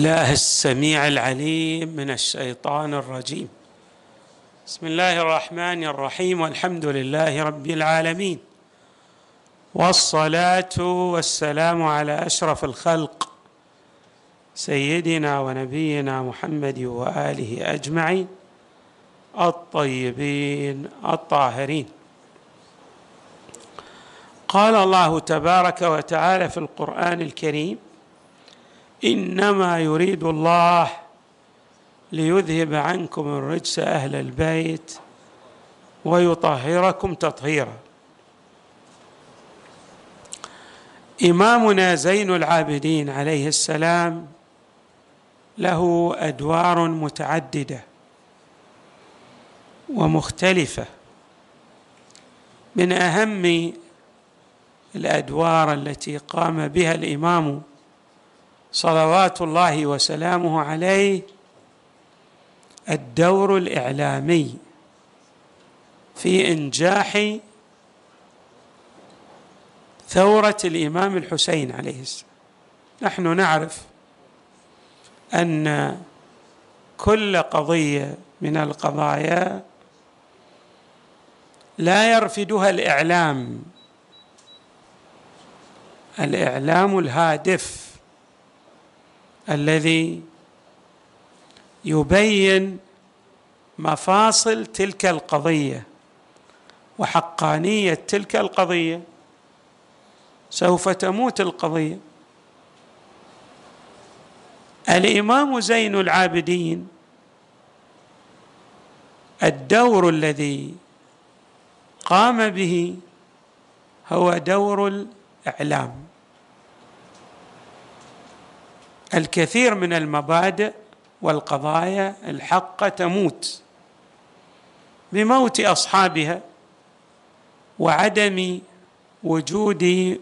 الله السميع العليم من الشيطان الرجيم. بسم الله الرحمن الرحيم والحمد لله رب العالمين والصلاة والسلام على أشرف الخلق سيدنا ونبينا محمد وآله أجمعين الطيبين الطاهرين. قال الله تبارك وتعالى في القرآن الكريم إنما يريد الله ليذهب عنكم الرجس أهل البيت ويطهركم تطهيرا. إمامنا زين العابدين عليه السلام له أدوار متعددة ومختلفة. من أهم الأدوار التي قام بها الإمام صلوات الله وسلامه عليه الدور الإعلامي في إنجاح ثورة الإمام الحسين عليه السلام. نحن نعرف أن كل قضية من القضايا لا يرفدها الإعلام. الإعلام الهادف. الذي يبين مفاصل تلك القضية وحقانية تلك القضية سوف تموت القضية. الإمام زين العابدين الدور الذي قام به هو دور الإعلام. الكثير من المبادئ والقضايا الحقه تموت بموت أصحابها وعدم وجود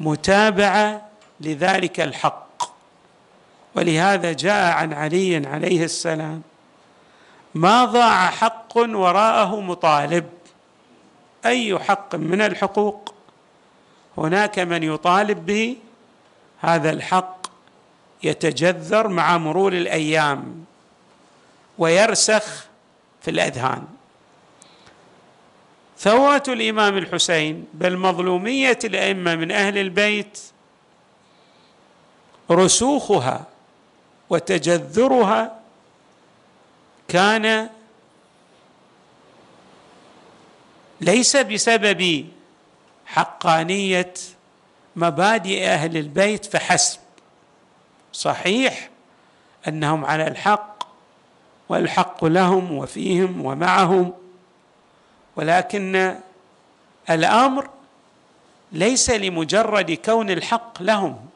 متابعة لذلك الحق. ولهذا جاء عن علي عليه السلام ما ضاع حق وراءه مطالب؟ أي حق من الحقوق؟ هناك من يطالب به؟ هذا الحق يتجذر مع مرور الأيام ويرسخ في الأذهان. ثوره الإمام الحسين بل مظلوميه الأئمة من أهل البيت رسوخها وتجذرها كان ليس بسبب حقانية مبادئ أهل البيت فحسب. صحيح أنهم على الحق والحق لهم وفيهم ومعهم ولكن الأمر ليس لمجرد كون الحق لهم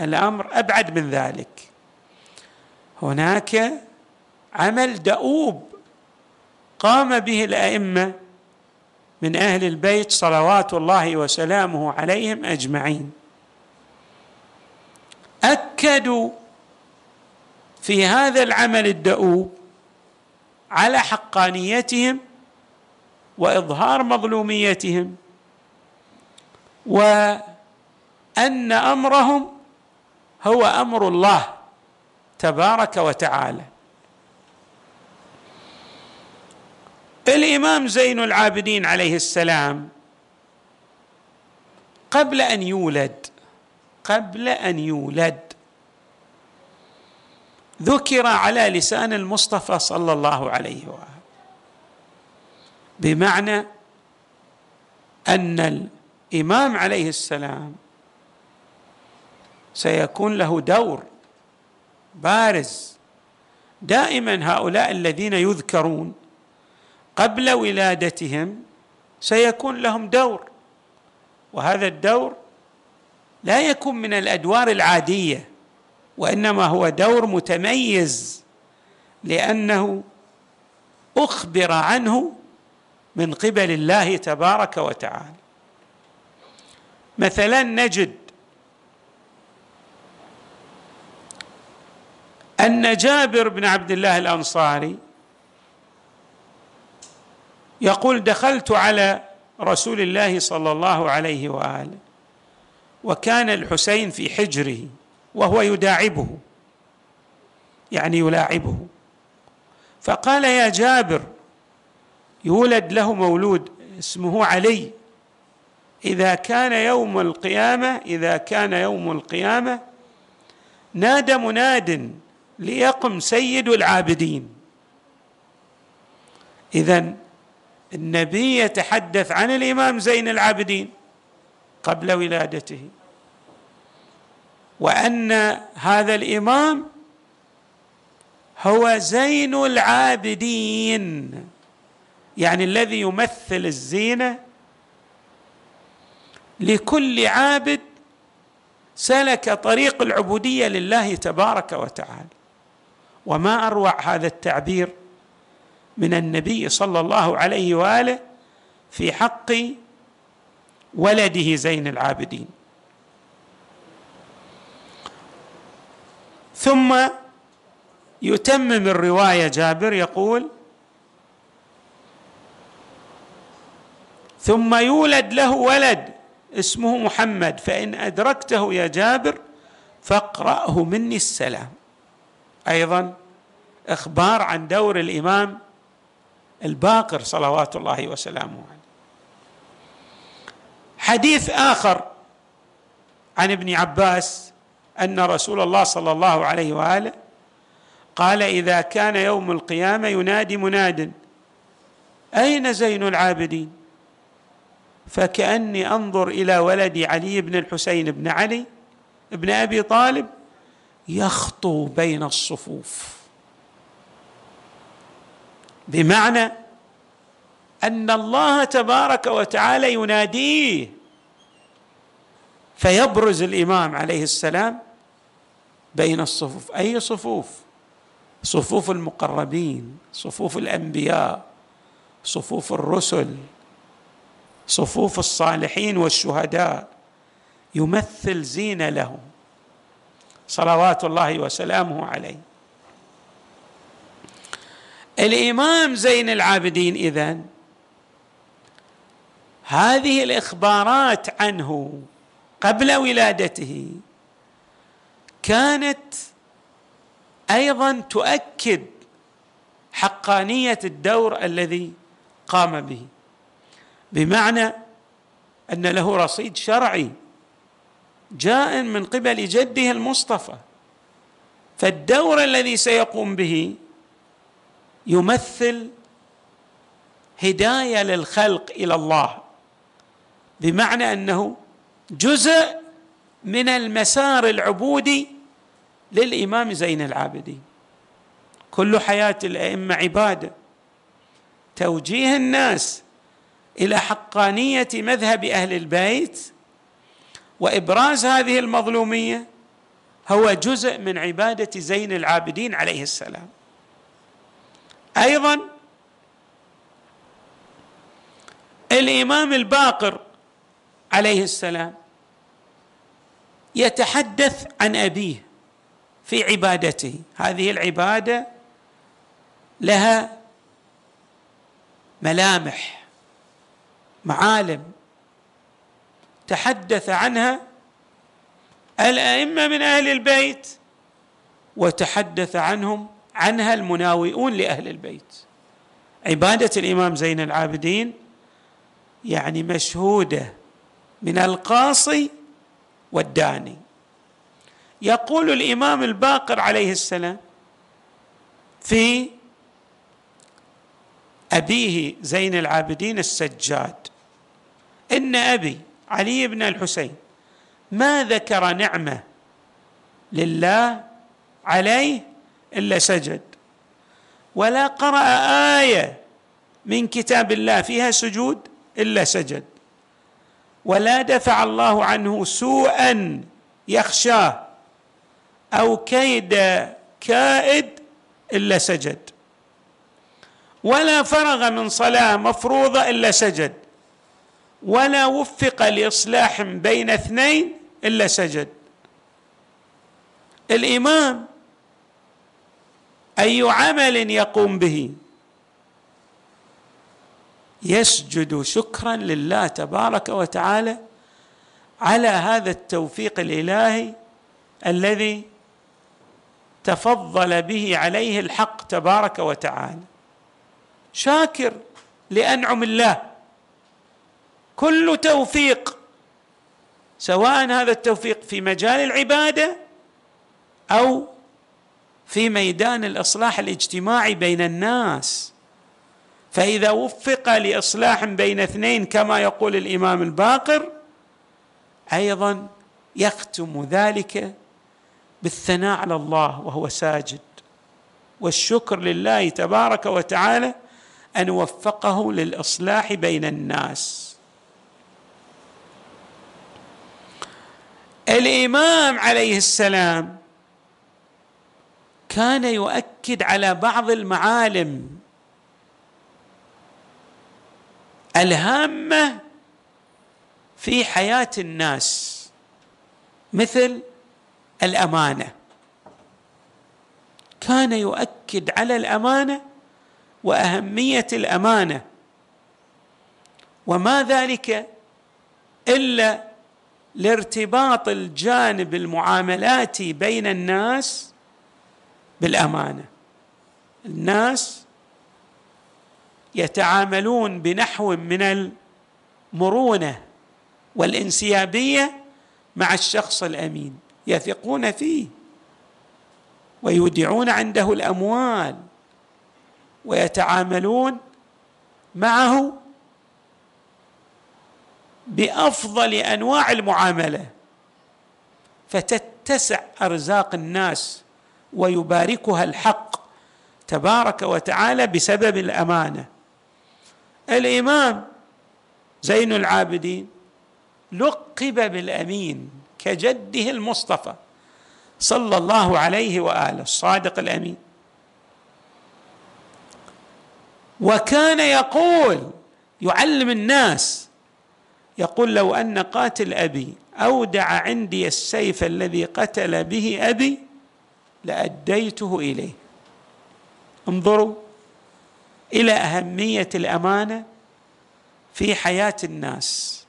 الأمر أبعد من ذلك. هناك عمل دؤوب قام به الأئمة من أهل البيت صلوات الله وسلامه عليهم أجمعين. أكدوا في هذا العمل الدؤوب على حقانيتهم وإظهار مظلوميتهم وأن أمرهم هو أمر الله تبارك وتعالى. الإمام زين العابدين عليه السلام قبل أن يولد قبل أن يولد. ذكر على لسان المصطفى صلى الله عليه وآله. بمعنى أن الإمام عليه السلام سيكون له دور بارز. دائما هؤلاء الذين يذكرون قبل ولادتهم سيكون لهم دور وهذا الدور لا يكون من الأدوار العادية وإنما هو دور متميز لأنه أخبر عنه من قبل الله تبارك وتعالى. مثلا نجد أن جابر بن عبد الله الأنصاري يقول دخلت على رسول الله صلى الله عليه وآله وكان الحسين في حجره وهو يداعبه يعني يلاعبه. فقال يا جابر يولد له مولود اسمه علي. إذا كان يوم القيامة إذا كان يوم القيامة نادى مناد ليقم سيد العابدين. اذا النبي يتحدث عن الإمام زين العابدين. قبل ولادته. وأن هذا الإمام هو زين العابدين يعني الذي يمثل الزينة لكل عابد سلك طريق العبودية لله تبارك وتعالى. وما أروع هذا التعبير من النبي صلى الله عليه وآله في حق ولده زين العابدين. ثم يتمم الرواية جابر يقول ثم يولد له ولد اسمه محمد فإن أدركته يا جابر فاقرأه مني السلام. أيضا إخبار عن دور الإمام الباقر صلوات الله وسلامه عليه. حديث آخر عن ابن عباس أن رسول الله صلى الله عليه وآله قال إذا كان يوم القيامة ينادي مناد أين زين العابدين؟ فكأني أنظر إلى ولدي علي بن الحسين بن علي بن أبي طالب يخطو بين الصفوف. بمعنى أن الله تبارك وتعالى يناديه فيبرز الإمام عليه السلام بين الصفوف. أي صفوف؟ صفوف المقربين صفوف الأنبياء صفوف الرسل صفوف الصالحين والشهداء. يمثل زين لهم. صلوات الله وسلامه عليه. الإمام زين العابدين إذن هذه الإخبارات عنه قبل ولادته. كانت أيضا تؤكد حقانية الدور الذي قام به. بمعنى أن له رصيد شرعي جاء من قبل جده المصطفى. فالدور الذي سيقوم به يمثل هداية للخلق إلى الله. بمعنى أنه جزء من المسار العبودي للإمام زين العابدين. كل حياة الأئمة عباده توجيه الناس إلى حقانية مذهب أهل البيت وإبراز هذه المظلومية هو جزء من عبادة زين العابدين عليه السلام. أيضا الإمام الباقر عليه السلام يتحدث عن أبيه في عبادته. هذه العبادة لها ملامح معالم. تحدث عنها الأئمة من أهل البيت وتحدث عنهم عنها المناوئون لأهل البيت. عبادة الإمام زين العابدين يعني مشهودة من القاصي والداني. يقول الإمام الباقر عليه السلام في أبيه زين العابدين السجاد إن أبي علي بن الحسين ما ذكر نعمة لله عليه إلا سجد ولا قرأ آية من كتاب الله فيها سجود إلا سجد. ولا دفع الله عنه سوءا يخشاه أو كيد كائد إلا سجد. ولا فرغ من صلاة مفروضة إلا سجد. ولا وفق لإصلاح بين اثنين إلا سجد. الإمام أي عمل يقوم به؟ يسجد شكرا لله تبارك وتعالى على هذا التوفيق الإلهي الذي تفضل به عليه الحق تبارك وتعالى. شاكر لأنعم الله. كل توفيق سواء هذا التوفيق في مجال العبادة أو في ميدان الإصلاح الاجتماعي بين الناس فإذا وفق لإصلاح بين اثنين كما يقول الإمام الباقر أيضا يختم ذلك بالثناء على الله وهو ساجد. والشكر لله تبارك وتعالى أن وفقه للإصلاح بين الناس. الإمام عليه السلام كان يؤكد على بعض المعالم الهامة في حياة الناس مثل الأمانة. كان يؤكد على الأمانة وأهمية الأمانة. وما ذلك إلا لارتباط الجانب المعاملاتي بين الناس بالأمانة. الناس يتعاملون بنحو من المرونة والانسيابية مع الشخص الأمين يثقون فيه ويودعون عنده الأموال ويتعاملون معه بأفضل أنواع المعاملة. فتتسع أرزاق الناس ويباركها الحق تبارك وتعالى بسبب الأمانة. الإمام زين العابدين لقب بالأمين كجده المصطفى صلى الله عليه وآله الصادق الأمين. وكان يقول يعلم الناس يقول لو أن قاتل أبي أودع عندي السيف الذي قتل به أبي لأديته إليه. انظروا إلى أهمية الأمانة في حياة الناس.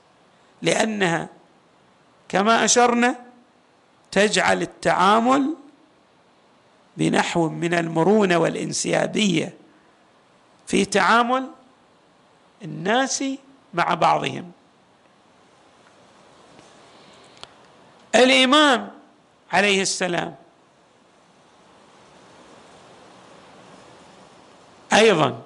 لأنها كما أشرنا تجعل التعامل بنحو من المرونة والانسيابية في تعامل الناس مع بعضهم. الإمام عليه السلام أيضا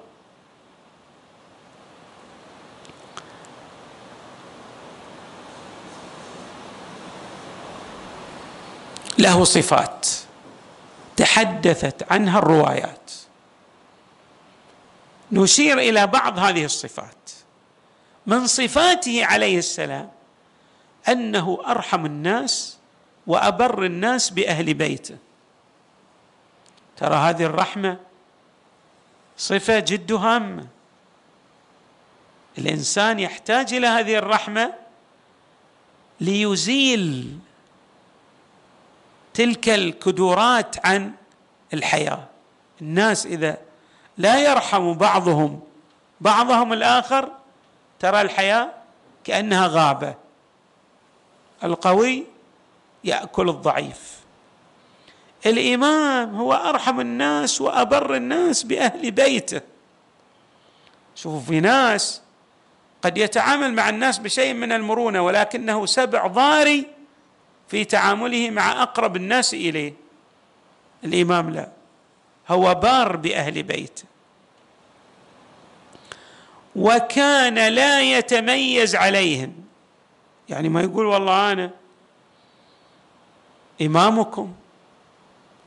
له صفات تحدثت عنها الروايات. نشير إلى بعض هذه الصفات. من صفاته عليه السلام أنه أرحم الناس وأبر الناس بأهل بيته. ترى هذه الرحمة صفة جد هامة. الإنسان يحتاج إلى هذه الرحمة ليزيل تلك الكدورات عن الحياة. الناس إذا لا يرحم بعضهم بعضهم الآخر ترى الحياة كأنها غابة. القوي يأكل الضعيف. الإمام هو أرحم الناس وأبر الناس بأهل بيته. شوفوا في ناس قد يتعامل مع الناس بشيء من المرونة ولكنه سبع ضاري في تعامله مع أقرب الناس إليه. الإمام لا. هو بار بأهل بيته وكان لا يتميز عليهم. يعني ما يقول والله أنا إمامكم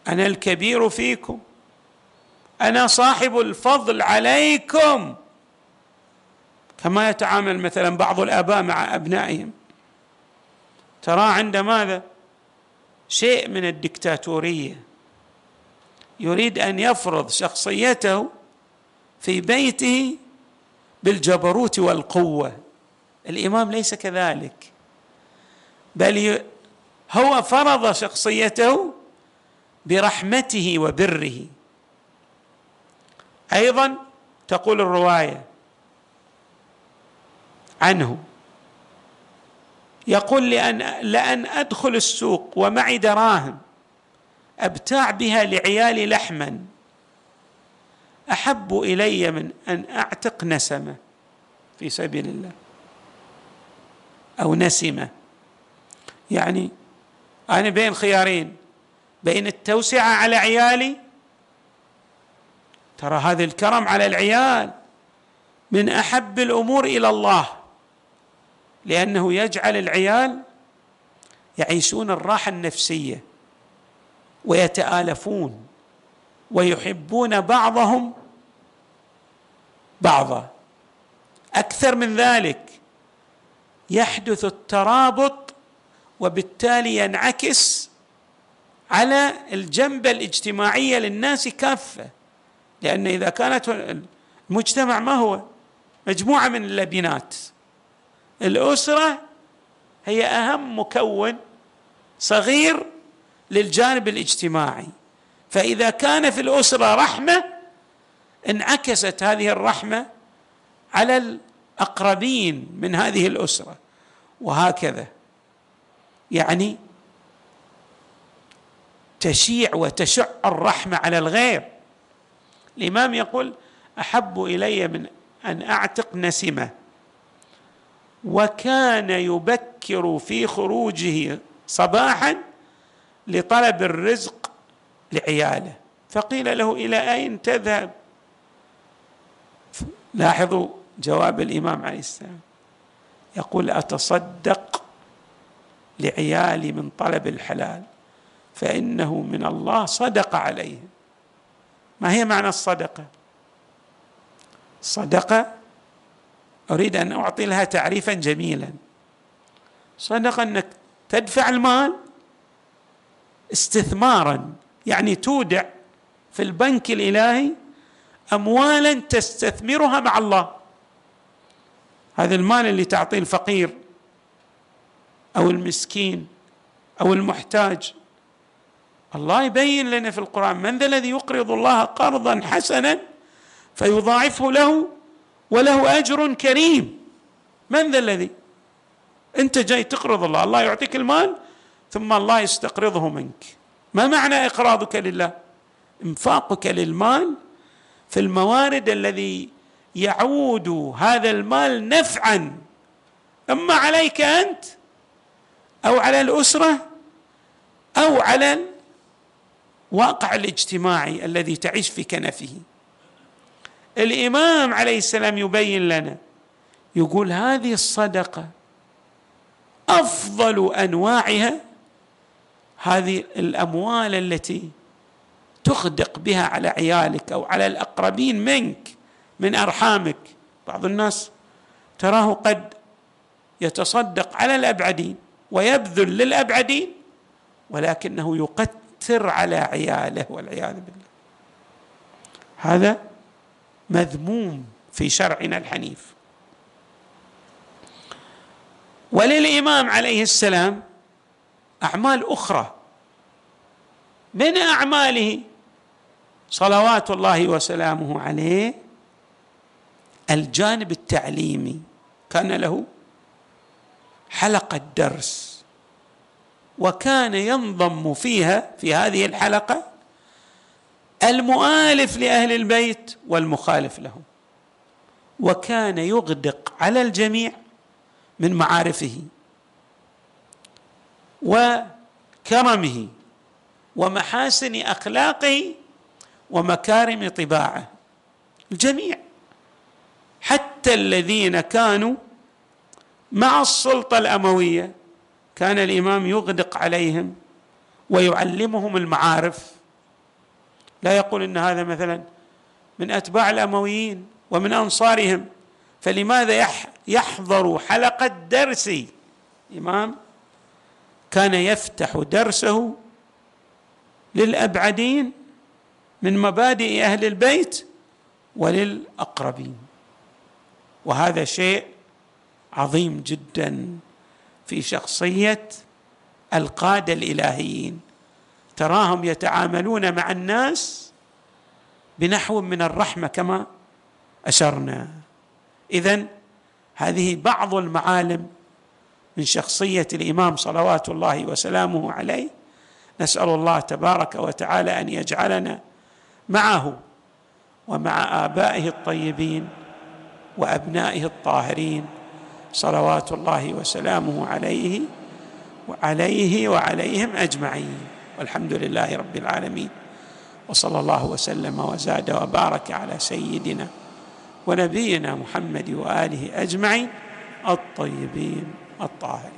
أنا الكبير فيكم أنا صاحب الفضل عليكم. كما يتعامل مثلا بعض الأباء مع أبنائهم. ترى عند ماذا؟ شيء من الدكتاتورية. يريد أن يفرض شخصيته في بيته بالجبروت والقوة. الإمام ليس كذلك. بل هو فرض شخصيته برحمته وبره. أيضا تقول الرواية عنه. يقول لأن لأن أدخل السوق ومعي دراهم أبتاع بها لعيالي لحما. أحب إلي من أن أعتق نسمة في سبيل الله. أو نسمة. يعني أنا بين خيارين بين التوسعة على عيالي ترى هذا الكرم على العيال من أحب الأمور إلى الله. لأنه يجعل العيال يعيشون الراحة النفسية ويتآلفون ويحبون بعضهم بعضا. أكثر من ذلك يحدث الترابط وبالتالي ينعكس على الجنبه الاجتماعيه للناس كافة. لأن إذا كانت المجتمع ما هو؟ مجموعة من اللبنات. الأسرة هي أهم مكون صغير للجانب الاجتماعي. فإذا كان في الأسرة رحمة انعكست هذه الرحمة على الأقربين من هذه الأسرة. وهكذا يعني تشيع وتشع الرحمة على الغير. الإمام يقول أحب إلي من أن أعتق نسمة. وكان يبكر في خروجه صباحا لطلب الرزق لعياله. فقيل له إلى أين تذهب؟ لاحظوا جواب الإمام عليه السلام. يقول أتصدق لعيالي من طلب الحلال فإنه من الله صدق عليهم ما هي معنى الصدقة؟ صدقة أريد أن أعطي لها تعريفا جميلا. صدقه أنك تدفع المال استثمارا يعني تودع في البنك الإلهي اموالا تستثمرها مع الله. هذا المال اللي تعطيه الفقير أو المسكين أو المحتاج. الله يبين لنا في القرآن من ذا الذي يقرض الله قرضا حسنا فيضاعفه له وله أجر كريم. من ذا الذي؟ أنت جاي تقرض الله. الله يعطيك المال ثم الله يستقرضه منك. ما معنى إقراضك لله؟ إنفاقك للمال في الموارد الذي يعود هذا المال نفعا. أما عليك أنت أو على الأسرة أو على الواقع الاجتماعي الذي تعيش في كنفه. الإمام عليه السلام يبين لنا يقول هذه الصدقة أفضل أنواعها هذه الأموال التي تخدق بها على عيالك أو على الأقربين منك من أرحامك. بعض الناس تراه قد يتصدق على الأبعدين ويبذل للأبعدين ولكنه يقتر على عياله والعياذ بالله. هذا مذموم في شرعنا الحنيف. وللإمام عليه السلام أعمال أخرى. من أعماله صلوات الله وسلامه عليه؟ الجانب التعليمي. كان له حلقة درس وكان ينضم فيها في هذه الحلقة المؤالف لأهل البيت والمخالف لهم. وكان يغدق على الجميع من معارفه وكرمه ومحاسن أخلاقه ومكارم طباعه. الجميع حتى الذين كانوا مع السلطة الأموية كان الإمام يغدق عليهم ويعلمهم المعارف لا يقول إن هذا مثلا من أتباع الأمويين ومن أنصارهم فلماذا يحضر حلقة درسي إمام كان يفتح درسه للأبعدين من مبادئ أهل البيت وللأقربين. وهذا شيء عظيم جدا في شخصية القادة الإلهيين. تراهم يتعاملون مع الناس بنحو من الرحمة كما أشرنا. اذا هذه بعض المعالم من شخصية الإمام صلوات الله وسلامه عليه. نسأل الله تبارك وتعالى أن يجعلنا معه ومع آبائه الطيبين وأبنائه الطاهرين صلوات الله وسلامه عليه وعليه وعليهم أجمعين. والحمد لله رب العالمين. وصلى الله وسلم وزاد وبارك على سيدنا ونبينا محمد وآله أجمعين الطيبين الطاهرين.